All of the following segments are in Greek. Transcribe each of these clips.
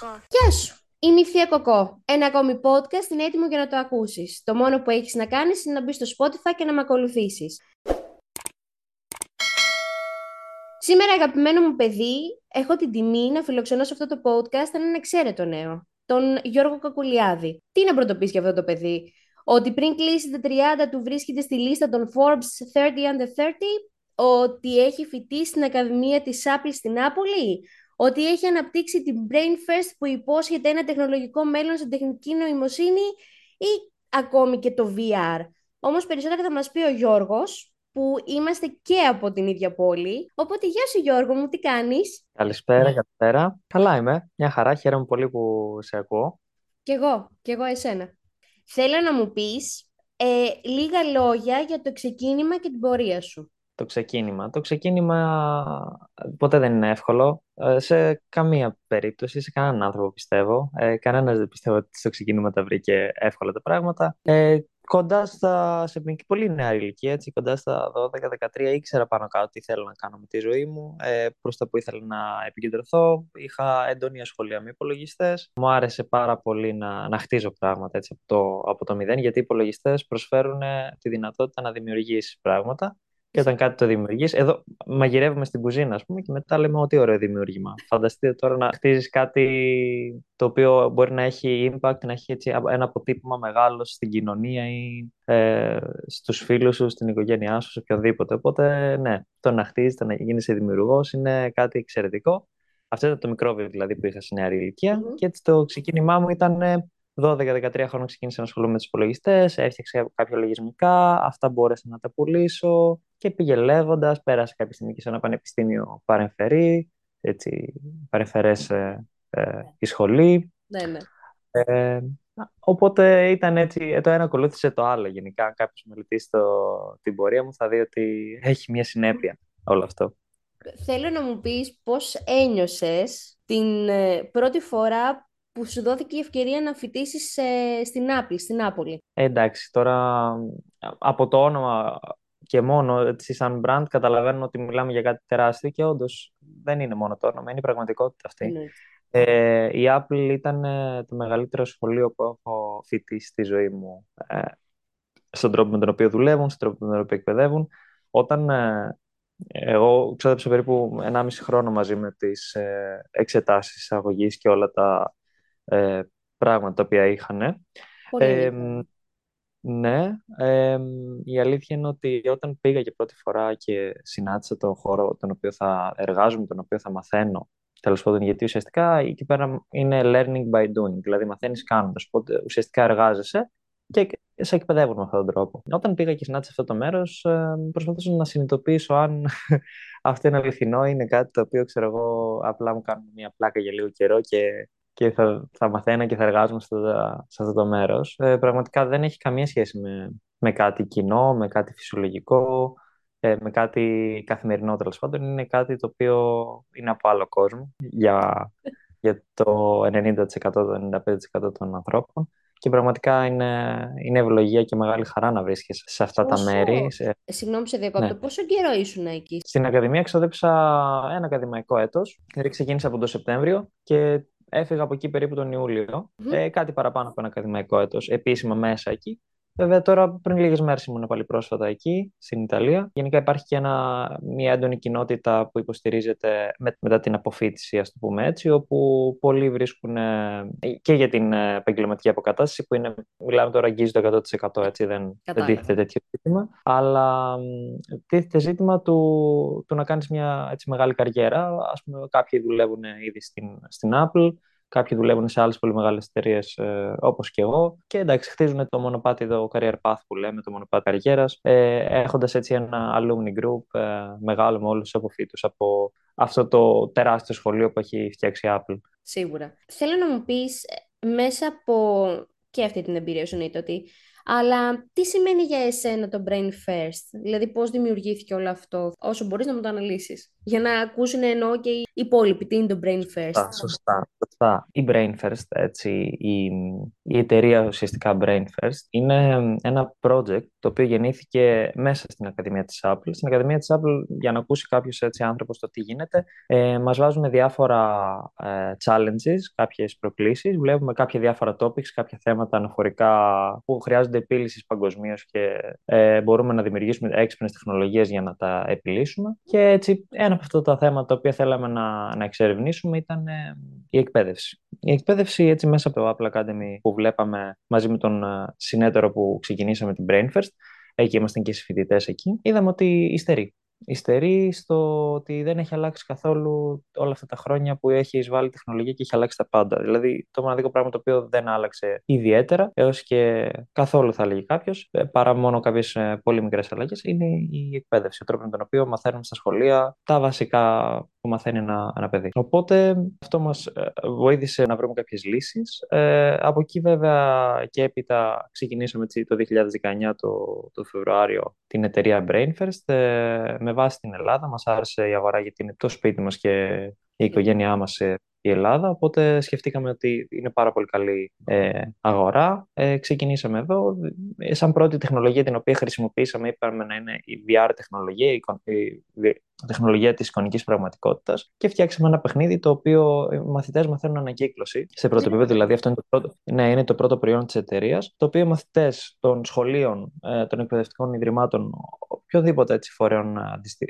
Κοκό. Γεια σου! Είμαι η Θεία Κοκό. Ένα ακόμη podcast είναι έτοιμο για να το ακούσεις. Το μόνο που έχεις να κάνεις είναι να μπεις στο Spotify και να με ακολουθήσεις. Σήμερα, αγαπημένο μου παιδί, έχω την τιμή να φιλοξενώ σε αυτό το podcast έναν εξαίρετο νέο, τον Γιώργο Κακουλιάδη. Τι να πρωτοποιήσει για αυτό το παιδί, ότι πριν κλείσει τα 30 του βρίσκεται στη λίστα των Forbes 30 Under 30, ότι έχει φοιτήσει στην Ακαδημία της Apple στην Νάπολη, ότι έχει αναπτύξει την Brain First που υπόσχεται ένα τεχνολογικό μέλλον στην τεχνική νοημοσύνη ή ακόμη και το VR. Όμως περισσότερα θα μας πει ο Γιώργος, που είμαστε και από την ίδια πόλη. Οπότε γεια σου Γιώργο μου, τι κάνεις; Καλησπέρα, καλησπέρα. Καλά είμαι. Μια χαρά. Χαίρομαι πολύ που σε ακούω. Κι εγώ, κι εγώ εσένα. Θέλω να μου πεις ε, λίγα λόγια για το ξεκίνημα και την πορεία σου. Το ξεκίνημα. Το ξεκίνημα ποτέ δεν είναι εύκολο. Ε, σε καμία περίπτωση, σε κανέναν άνθρωπο πιστεύω. Ε, κανένας δεν πιστεύω ότι στο ξεκίνημα τα βρήκε εύκολα τα πράγματα. Ε, κοντά στα, σε πολύ νέα ηλικία, έτσι, κοντά στα 12-13, ήξερα πάνω κάτω τι θέλω να κάνω με τη ζωή μου, ε, προς τα που ήθελα να επικεντρωθώ. Είχα έντονη ασχολία με υπολογιστές. Μου άρεσε πάρα πολύ να, να χτίζω πράγματα έτσι, από, το, από το μηδέν, γιατί οι υπολογιστές προσφέρουν τη δυνατότητα να δημιουργήσεις πράγματα και όταν κάτι το δημιουργείς, εδώ μαγειρεύουμε στην κουζίνα, ας πούμε, και μετά λέμε ότι ωραίο δημιούργημα. Φανταστείτε τώρα να χτίζεις κάτι το οποίο μπορεί να έχει impact, να έχει έτσι ένα αποτύπωμα μεγάλο στην κοινωνία ή ε, στους φίλους σου, στην οικογένειά σου, σε οποιοδήποτε. Οπότε, ναι, το να χτίζεις, το να γίνει δημιουργός είναι κάτι εξαιρετικό. Αυτό ήταν το μικρόβιο δηλαδή που είχα σε νεαρή ηλικία. Mm-hmm. Και έτσι το ξεκίνημά μου ήταν 12-13 χρόνια ξεκίνησα να ασχολούμαι με τους υπολογιστές, έφτιαξα κάποια λογισμικά, αυτά μπόρεσα να τα πουλήσω και πήγε λέγοντα. Πέρασα κάποια στιγμή και σε ένα πανεπιστήμιο παρεμφερή, έτσι, παρεμφερές ε, ε, η σχολή. Ναι, ναι. Ε, οπότε ήταν έτσι, ε, το ένα ακολούθησε το άλλο γενικά. Αν κάποιος μελετήσει το, την πορεία μου θα δει ότι έχει μια συνέπεια όλο αυτό. Θέλω να μου πεις πώς ένιωσες την ε, πρώτη φορά που σου δόθηκε η ευκαιρία να φοιτήσεις ε, στην Άπλη, στην Νάπολη. Ε, εντάξει, τώρα από το όνομα και μόνο έτσι σαν brand καταλαβαίνω ότι μιλάμε για κάτι τεράστιο και όντως δεν είναι μόνο το όνομα, είναι η πραγματικότητα αυτή. Ε, η Apple ήταν ε, το μεγαλύτερο σχολείο που έχω φοιτήσει στη ζωή μου ε, στον τρόπο με τον οποίο δουλεύουν, στον τρόπο με τον οποίο εκπαιδεύουν. Όταν ε, εγώ ξόδεψα περίπου 1,5 χρόνο μαζί με τις ε, εξετάσεις αγωγής και όλα τα ε, πράγματα τα οποία είχαν. Ε, ναι, ε, η αλήθεια είναι ότι όταν πήγα για πρώτη φορά και συνάντησα τον χώρο τον οποίο θα εργάζομαι, τον οποίο θα μαθαίνω, τέλος πάντων, γιατί ουσιαστικά εκεί πέρα είναι learning by doing, δηλαδή μαθαίνεις κάνοντας. Οπότε ουσιαστικά εργάζεσαι και σε εκπαιδεύουν με αυτόν τον τρόπο. Όταν πήγα και συνάντησα αυτό το μέρος, ε, προσπαθούσα να συνειδητοποιήσω αν αυτό είναι αληθινό, είναι κάτι το οποίο ξέρω εγώ απλά μου κάνουν μια πλάκα για λίγο καιρό και και θα, θα μαθαίνω και θα εργάζομαι σε αυτό το μέρος. Ε, πραγματικά δεν έχει καμία σχέση με, με κάτι κοινό, με κάτι φυσιολογικό, ε, με κάτι καθημερινό τέλος πάντων. Είναι κάτι το οποίο είναι από άλλο κόσμο για, για το 90%, το 95% των ανθρώπων. Και πραγματικά είναι, είναι ευλογία και μεγάλη χαρά να βρίσκεσαι σε αυτά τα μέρη. Σε... Συγγνώμη, σε διακόπτω. Ναι. Πόσο καιρό ήσουν εκεί; Στην Ακαδημία ξοδέψα ένα ακαδημαϊκό έτος. Δηλαδή ξεκίνησα από τον Σεπτέμβριο και Έφυγα από εκεί περίπου τον ιουλιο ε, κάτι παραπάνω από ένα ακαδημαϊκό έτος, επίσημα μέσα εκεί. Βέβαια, τώρα πριν λίγες μέρες ήμουν πάλι πρόσφατα εκεί, στην Ιταλία. Γενικά υπάρχει και ένα, μια έντονη κοινότητα που υποστηρίζεται με, μετά την αποφύτιση, ας το πούμε έτσι, όπου πολλοί βρίσκουν ε, και για την ε, επαγγελματική αποκατάσταση, που είναι, μιλάμε τώρα, αγγίζει το 100%, έτσι, δεν, δεν τίθεται τέτοιο ζήτημα. Αλλά τίθεται ζήτημα του, του να κάνεις μια έτσι, μεγάλη καριέρα. Α πούμε, κάποιοι δουλεύουν ήδη στην, στην Apple, Κάποιοι δουλεύουν σε άλλες πολύ μεγάλες εταιρείες ε, όπως και εγώ. Και εντάξει, χτίζουν το μονοπάτι, το career path που λέμε, το μονοπάτι καριέρας, ε, έχοντας έτσι ένα alumni group ε, μεγάλο με όλους τους αποφύτου από αυτό το τεράστιο σχολείο που έχει φτιάξει η Apple. Σίγουρα. Θέλω να μου πεις ε, μέσα από και αυτή την εμπειρία σου, ότι Αλλά τι σημαίνει για εσένα το brain first, δηλαδή πώς δημιουργήθηκε όλο αυτό, όσο μπορείς να μου το αναλύσεις, για να ακούσουν εννοώ και οι υπόλοιποι τι είναι το brain first. Σωστά, σωστά, σωστά. Η brain first, έτσι, η, η εταιρεία ουσιαστικά brain first, είναι ένα project το οποίο γεννήθηκε μέσα στην Ακαδημία της Apple. Στην Ακαδημία της Apple, για να ακούσει κάποιος έτσι άνθρωπος το τι γίνεται, ε, μας βάζουμε διάφορα ε, challenges, κάποιες προκλήσεις, βλέπουμε κάποια διάφορα topics, κάποια θέματα αναφορικά που χρειάζονται επίλυσης παγκοσμίως και ε, μπορούμε να δημιουργήσουμε έξυπνες τεχνολογίες για να τα επιλύσουμε. Και έτσι ένα από αυτά τα θέματα τα οποία θέλαμε να, να εξερευνήσουμε ήταν ε, η εκπαίδευση. Η εκπαίδευση έτσι μέσα από το Apple Academy που βλέπαμε μαζί με τον ε, συνέτερο που ξεκινήσαμε την Brain First, εκεί ήμασταν και οι φοιτητές εκεί, είδαμε ότι υστερεί υστερεί στο ότι δεν έχει αλλάξει καθόλου όλα αυτά τα χρόνια που έχει εισβάλει η τεχνολογία και έχει αλλάξει τα πάντα. Δηλαδή, το μοναδικό πράγμα το οποίο δεν άλλαξε ιδιαίτερα, έως και καθόλου θα έλεγε κάποιος, ε, παρά μόνο κάποιες πολύ μικρές αλλαγές, είναι η εκπαίδευση. Ο τρόπος με τον οποίο μαθαίνουμε στα σχολεία τα βασικά που μαθαίνει ένα, ένα παιδί. Οπότε αυτό μας ε, βοήθησε να βρούμε κάποιες λύσεις. Ε, από εκεί βέβαια και έπειτα ξεκινήσαμε το 2019 το, το Φεβρουάριο την εταιρεία Brainfirst ε, με βάση την Ελλάδα. Μας άρεσε η αγορά γιατί είναι το σπίτι μας και η οικογένειά μας η Ελλάδα, οπότε σκεφτήκαμε ότι είναι πάρα πολύ καλή ε, αγορά. Ε, ξεκινήσαμε εδώ. Ε, σαν πρώτη τεχνολογία την οποία χρησιμοποίησαμε είπαμε να είναι η VR τεχνολογία, η, η τεχνολογία της εικονικής πραγματικότητας και φτιάξαμε ένα παιχνίδι το οποίο οι μαθητές μαθαίνουν ανακύκλωση σε πρώτο επίπεδο, δηλαδή αυτό είναι το πρώτο, ναι, είναι το πρώτο προϊόν της εταιρείας, το οποίο οι μαθητές των σχολείων, ε, των εκπαιδευτικών ιδρυμάτων, οποιοδήποτε έτσι φορέων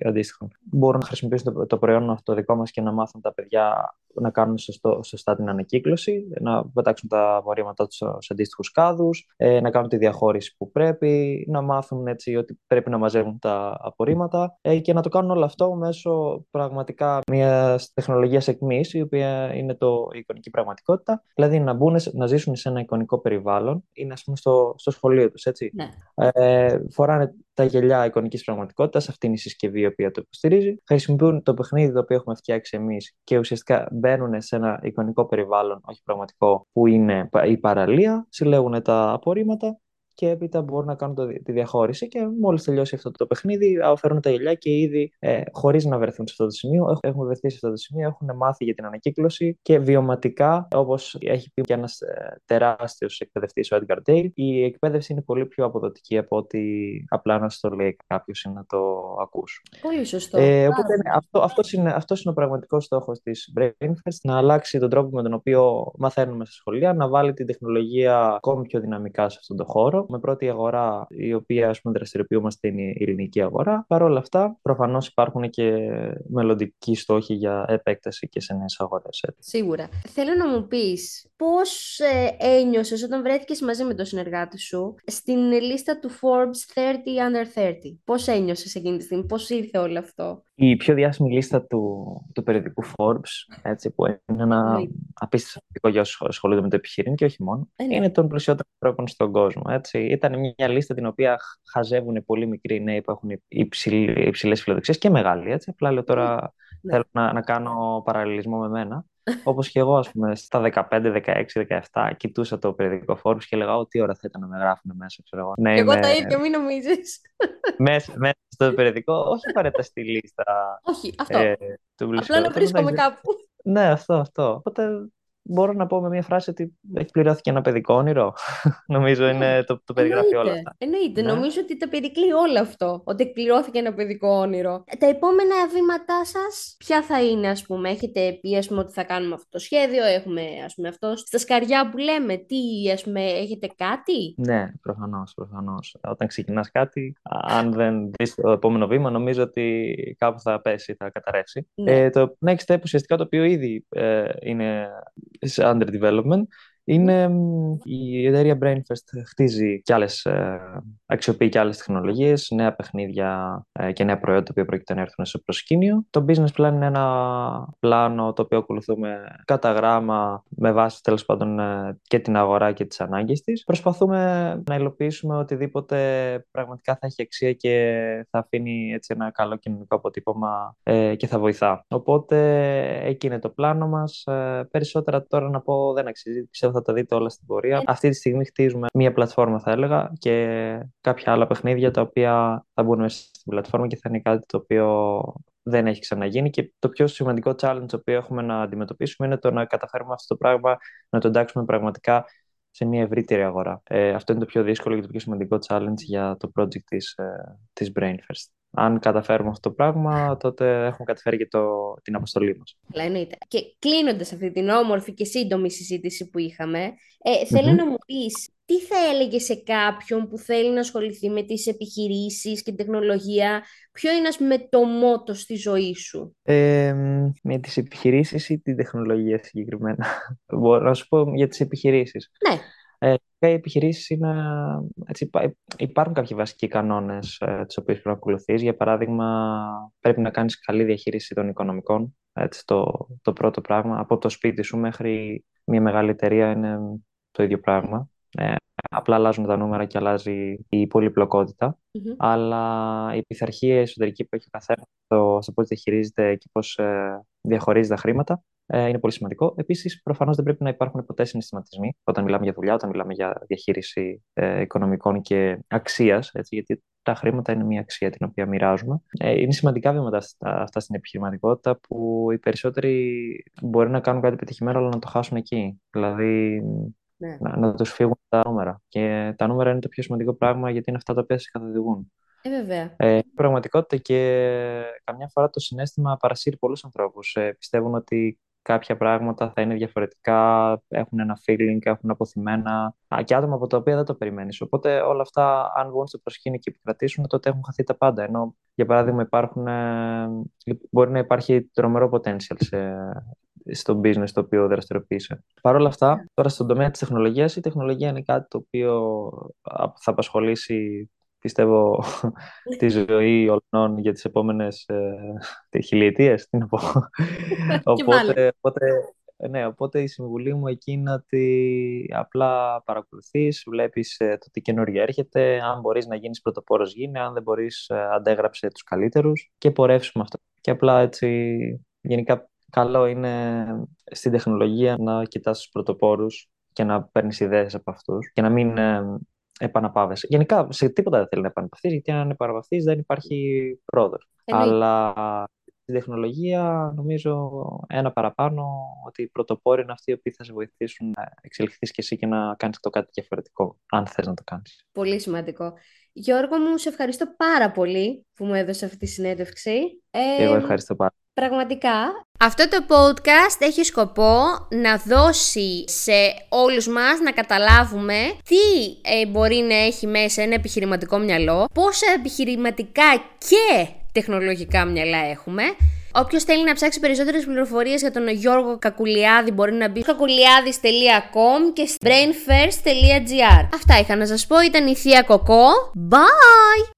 αντίστοιχων, μπορούν να χρησιμοποιήσουν το, το προϊόν αυτό δικό μας και να μάθουν τα παιδιά να κάνουν σωστό, σωστά την ανακύκλωση, να πετάξουν τα απορρίμματά τους σε αντίστοιχους κάδους, ε, να κάνουν τη διαχώρηση που πρέπει, να μάθουν έτσι ότι πρέπει να μαζεύουν τα απορρίμματα ε, και να το κάνουν όλο αυτό μέσω πραγματικά μιας τεχνολογίας εκμής, η οποία είναι το, η εικονική πραγματικότητα. Δηλαδή να μπουν, να ζήσουν σε ένα εικονικό περιβάλλον, είναι ας πούμε στο, στο σχολείο τους, έτσι. Ναι. Ε, φοράνε τα γελιά εικονικής πραγματικότητας, αυτή είναι η συσκευή η οποία το υποστηρίζει. Χρησιμοποιούν το παιχνίδι το οποίο έχουμε φτιάξει εμείς και ουσιαστικά μπαίνουν σε ένα εικονικό περιβάλλον, όχι πραγματικό, που είναι η παραλία, συλλέγουν τα απορρίμματα και έπειτα μπορούν να κάνουν το, τη διαχώρηση και μόλις τελειώσει αυτό το παιχνίδι, φέρουν τα γελιά και ήδη ε, χωρίς να βρεθούν σε αυτό το σημείο, έχουν βρεθεί σε αυτό το σημείο, έχουν μάθει για την ανακύκλωση και βιωματικά, όπως έχει πει και ένας ε, τεράστιος εκπαιδευτής, ο Edgar Dale, η εκπαίδευση είναι πολύ πιο αποδοτική από ότι απλά να στο λέει κάποιος ή να το ακούσει. Πολύ σωστό. Ε, οπότε ναι, αυτό, αυτός είναι, αυτός είναι ο πραγματικός στόχος της Brainfest, να αλλάξει τον τρόπο με τον οποίο μαθαίνουμε στα σχολεία, να βάλει την τεχνολογία ακόμη πιο δυναμικά σε αυτόν τον χώρο με πρώτη αγορά η οποία ας πούμε, δραστηριοποιούμαστε είναι η ελληνική αγορά. Παρ' όλα αυτά, προφανώς υπάρχουν και μελλοντικοί στόχοι για επέκταση και σε νέες αγορές. Σίγουρα. Θέλω να μου πεις πώς ε, ένιωσες όταν βρέθηκες μαζί με τον συνεργάτη σου στην λίστα του Forbes 30 Under 30. Πώς ένιωσες εκείνη τη στιγμή, πώς ήρθε όλο αυτό; Η πιο διάσημη λίστα του, του περιοδικού Forbes, έτσι, που είναι ένα απίστευτο για όσους ασχολούνται με το επιχείρημα και όχι μόνο, είναι των πλουσιότερων ανθρώπων στον κόσμο. Έτσι έτσι. Ήταν μια λίστα την οποία χαζεύουν πολύ μικροί νέοι που έχουν υψηλές φιλοδοξίες και μεγάλοι. Έτσι. Απλά λέω τώρα ναι. θέλω να, να κάνω παραλληλισμό με μένα. Όπως και εγώ, ας πούμε, στα 15, 16, 17, κοιτούσα το περιοδικό φόρου και έλεγα: Ό,τι ώρα θα ήταν να με γράφουν μέσα, ξέρω εγώ. Ναι, εγώ τα ίδια, μην νομίζεις. Μέσα, μέσα στο περιοδικό, όχι απαραίτητα στη λίστα. Όχι, αυτό. Ε, Απλά να βρίσκομαι κάπου. Ναι, αυτό, αυτό. Οπότε μπορώ να πω με μια φράση ότι έχει πληρώθηκε ένα παιδικό όνειρο. Νομίζω είναι ναι. το, το περιγράφει όλα αυτά. Εννοείται. Ναι. Νομίζω ότι τα περικλεί όλο αυτό. Ότι εκπληρώθηκε ένα παιδικό όνειρο. Τα επόμενα βήματά σας, ποια θα είναι, ας πούμε. Έχετε πει, ας πούμε, ότι θα κάνουμε αυτό το σχέδιο. Έχουμε, ας πούμε, αυτό στα σκαριά που λέμε. Τι, ας πούμε, έχετε κάτι; Ναι, προφανώς. Προφανώς. Όταν ξεκινάς κάτι, αν δεν δεις το επόμενο βήμα, νομίζω ότι κάπου θα πέσει, θα καταρρεύσει. Ναι. Ε, το next step ουσιαστικά το οποίο ήδη ε, είναι is under development είναι η εταιρεία Brainfest χτίζει και άλλες, ε, αξιοποιεί και άλλες τεχνολογίες, νέα παιχνίδια ε, και νέα προϊόντα που πρόκειται να έρθουν σε προσκήνιο. Το business plan είναι ένα πλάνο το οποίο ακολουθούμε κατά γράμμα με βάση τέλος πάντων ε, και την αγορά και τις ανάγκες της. Προσπαθούμε να υλοποιήσουμε οτιδήποτε πραγματικά θα έχει αξία και θα αφήνει έτσι ένα καλό κοινωνικό αποτύπωμα και θα βοηθά. Οπότε εκεί είναι το πλάνο μας. Περισσότερα τώρα να πω δεν αξίζει. Πιστεύω θα τα δείτε όλα στην πορεία. Αυτή τη στιγμή χτίζουμε μία πλατφόρμα, θα έλεγα, και κάποια άλλα παιχνίδια τα οποία θα μπουν μέσα στην πλατφόρμα και θα είναι κάτι το οποίο δεν έχει ξαναγίνει. Και το πιο σημαντικό challenge το οποίο έχουμε να αντιμετωπίσουμε είναι το να καταφέρουμε αυτό το πράγμα να το εντάξουμε πραγματικά σε μια ευρύτερη αγορά. Ε, αυτό είναι το πιο δύσκολο και το πιο σημαντικό challenge για το project της, ε, της Brainfirst αν καταφέρουμε αυτό το πράγμα, τότε έχουμε καταφέρει και το, την αποστολή μας. Εννοείται. Και κλείνοντας αυτή την όμορφη και σύντομη συζήτηση που είχαμε, ε, θελω να μου πεις τι θα έλεγε σε κάποιον που θέλει να ασχοληθεί με τις επιχειρήσεις και την τεχνολογία, ποιο είναι ας πούμε, το μότο στη ζωή σου; Ε, με τις επιχειρήσεις ή την τεχνολογία συγκεκριμένα. Μπορώ να σου πω για τις επιχειρήσεις. Ναι. Ε, οι επιχειρήσεις είναι. Έτσι, υπάρχουν κάποιοι βασικοί κανόνες ε, τους οποίους πρέπει να ακολουθείς. Για παράδειγμα, πρέπει να κάνεις καλή διαχείριση των οικονομικών. Έτσι, το, το πρώτο πράγμα. Από το σπίτι σου μέχρι μια μεγάλη εταιρεία είναι το ίδιο πράγμα. Ε, απλά αλλάζουν τα νούμερα και αλλάζει η πολυπλοκοτητα Αλλά η πειθαρχία εσωτερική που έχει ο καθένας στο, στο πώς διαχειρίζεται και πώς ε, διαχωρίζει τα χρήματα ε, είναι πολύ σημαντικό. Επίσης, προφανώς δεν πρέπει να υπάρχουν ποτέ συναισθηματισμοί όταν μιλάμε για δουλειά, όταν μιλάμε για διαχείριση ε, οικονομικών και αξίας, γιατί τα χρήματα είναι μια αξία την οποία μοιράζουμε. Ε, είναι σημαντικά βήματα αυτά, αυτά στην επιχειρηματικότητα που οι περισσότεροι μπορεί να κάνουν κάτι πετυχημένο, αλλά να το χάσουν εκεί. Δηλαδή, ναι. να, να τους φύγουν τα νούμερα. Και τα νούμερα είναι το πιο σημαντικό πράγμα γιατί είναι αυτά τα οποία σε καθοδηγούν. Ε, βέβαια. Ε, πραγματικότητα και καμιά φορά το συνέστημα παρασύρει πολλούς ανθρώπους. Ε, πιστεύουν ότι κάποια πράγματα θα είναι διαφορετικά, έχουν ένα feeling, έχουν αποθυμένα και άτομα από τα οποία δεν το περιμένεις. Οπότε όλα αυτά, αν βγουν στο προσκήνιο και επικρατήσουν, τότε έχουν χαθεί τα πάντα. Ενώ, για παράδειγμα, υπάρχουν, ε, μπορεί να υπάρχει τρομερό potential σε, στο business το οποίο δραστηριοποιείσαι. Παρ' όλα αυτά, τώρα στον τομέα της τεχνολογίας, η τεχνολογία είναι κάτι το οποίο θα απασχολήσει πιστεύω, τη ζωή όλων για τις επόμενες ε, χιλιετίες, τι να πω. οπότε, οπότε, ναι, οπότε η συμβουλή μου εκεί είναι ότι απλά παρακολουθείς, βλέπεις ε, το τι καινούργια έρχεται, αν μπορείς να γίνεις πρωτοπόρος γίνει, αν δεν μπορείς ε, αντέγραψε τους καλύτερους και πορεύσουμε αυτό. Και απλά έτσι, γενικά καλό είναι στην τεχνολογία να κοιτάς τους πρωτοπόρους και να παίρνεις ιδέες από αυτούς και να μην ε, επαναπάβεσαι. Γενικά σε τίποτα δεν θέλει να επαναπαυθείς, γιατί αν επαναπαυθείς δεν υπάρχει πρόοδος. Αλλά στην τεχνολογία νομίζω ένα παραπάνω ότι οι πρωτοπόροι είναι αυτοί οι οποίοι θα σε βοηθήσουν να εξελιχθείς και εσύ και να κάνεις το κάτι διαφορετικό, αν θες να το κάνεις. Πολύ σημαντικό. Γιώργο μου, σε ευχαριστώ πάρα πολύ που μου έδωσε αυτή τη συνέντευξη. Ε, Εγώ ευχαριστώ πάρα Πραγματικά, αυτό το podcast έχει σκοπό να δώσει σε όλους μας να καταλάβουμε τι ε, μπορεί να έχει μέσα ένα επιχειρηματικό μυαλό, πόσα επιχειρηματικά και τεχνολογικά μυαλά έχουμε. Όποιος θέλει να ψάξει περισσότερες πληροφορίες για τον Γιώργο Κακουλιάδη μπορεί να μπει στο κακουλιάδη.com και brainfirst.gr. Αυτά είχα να σας πω. Ήταν η Θεία Κοκό. Bye!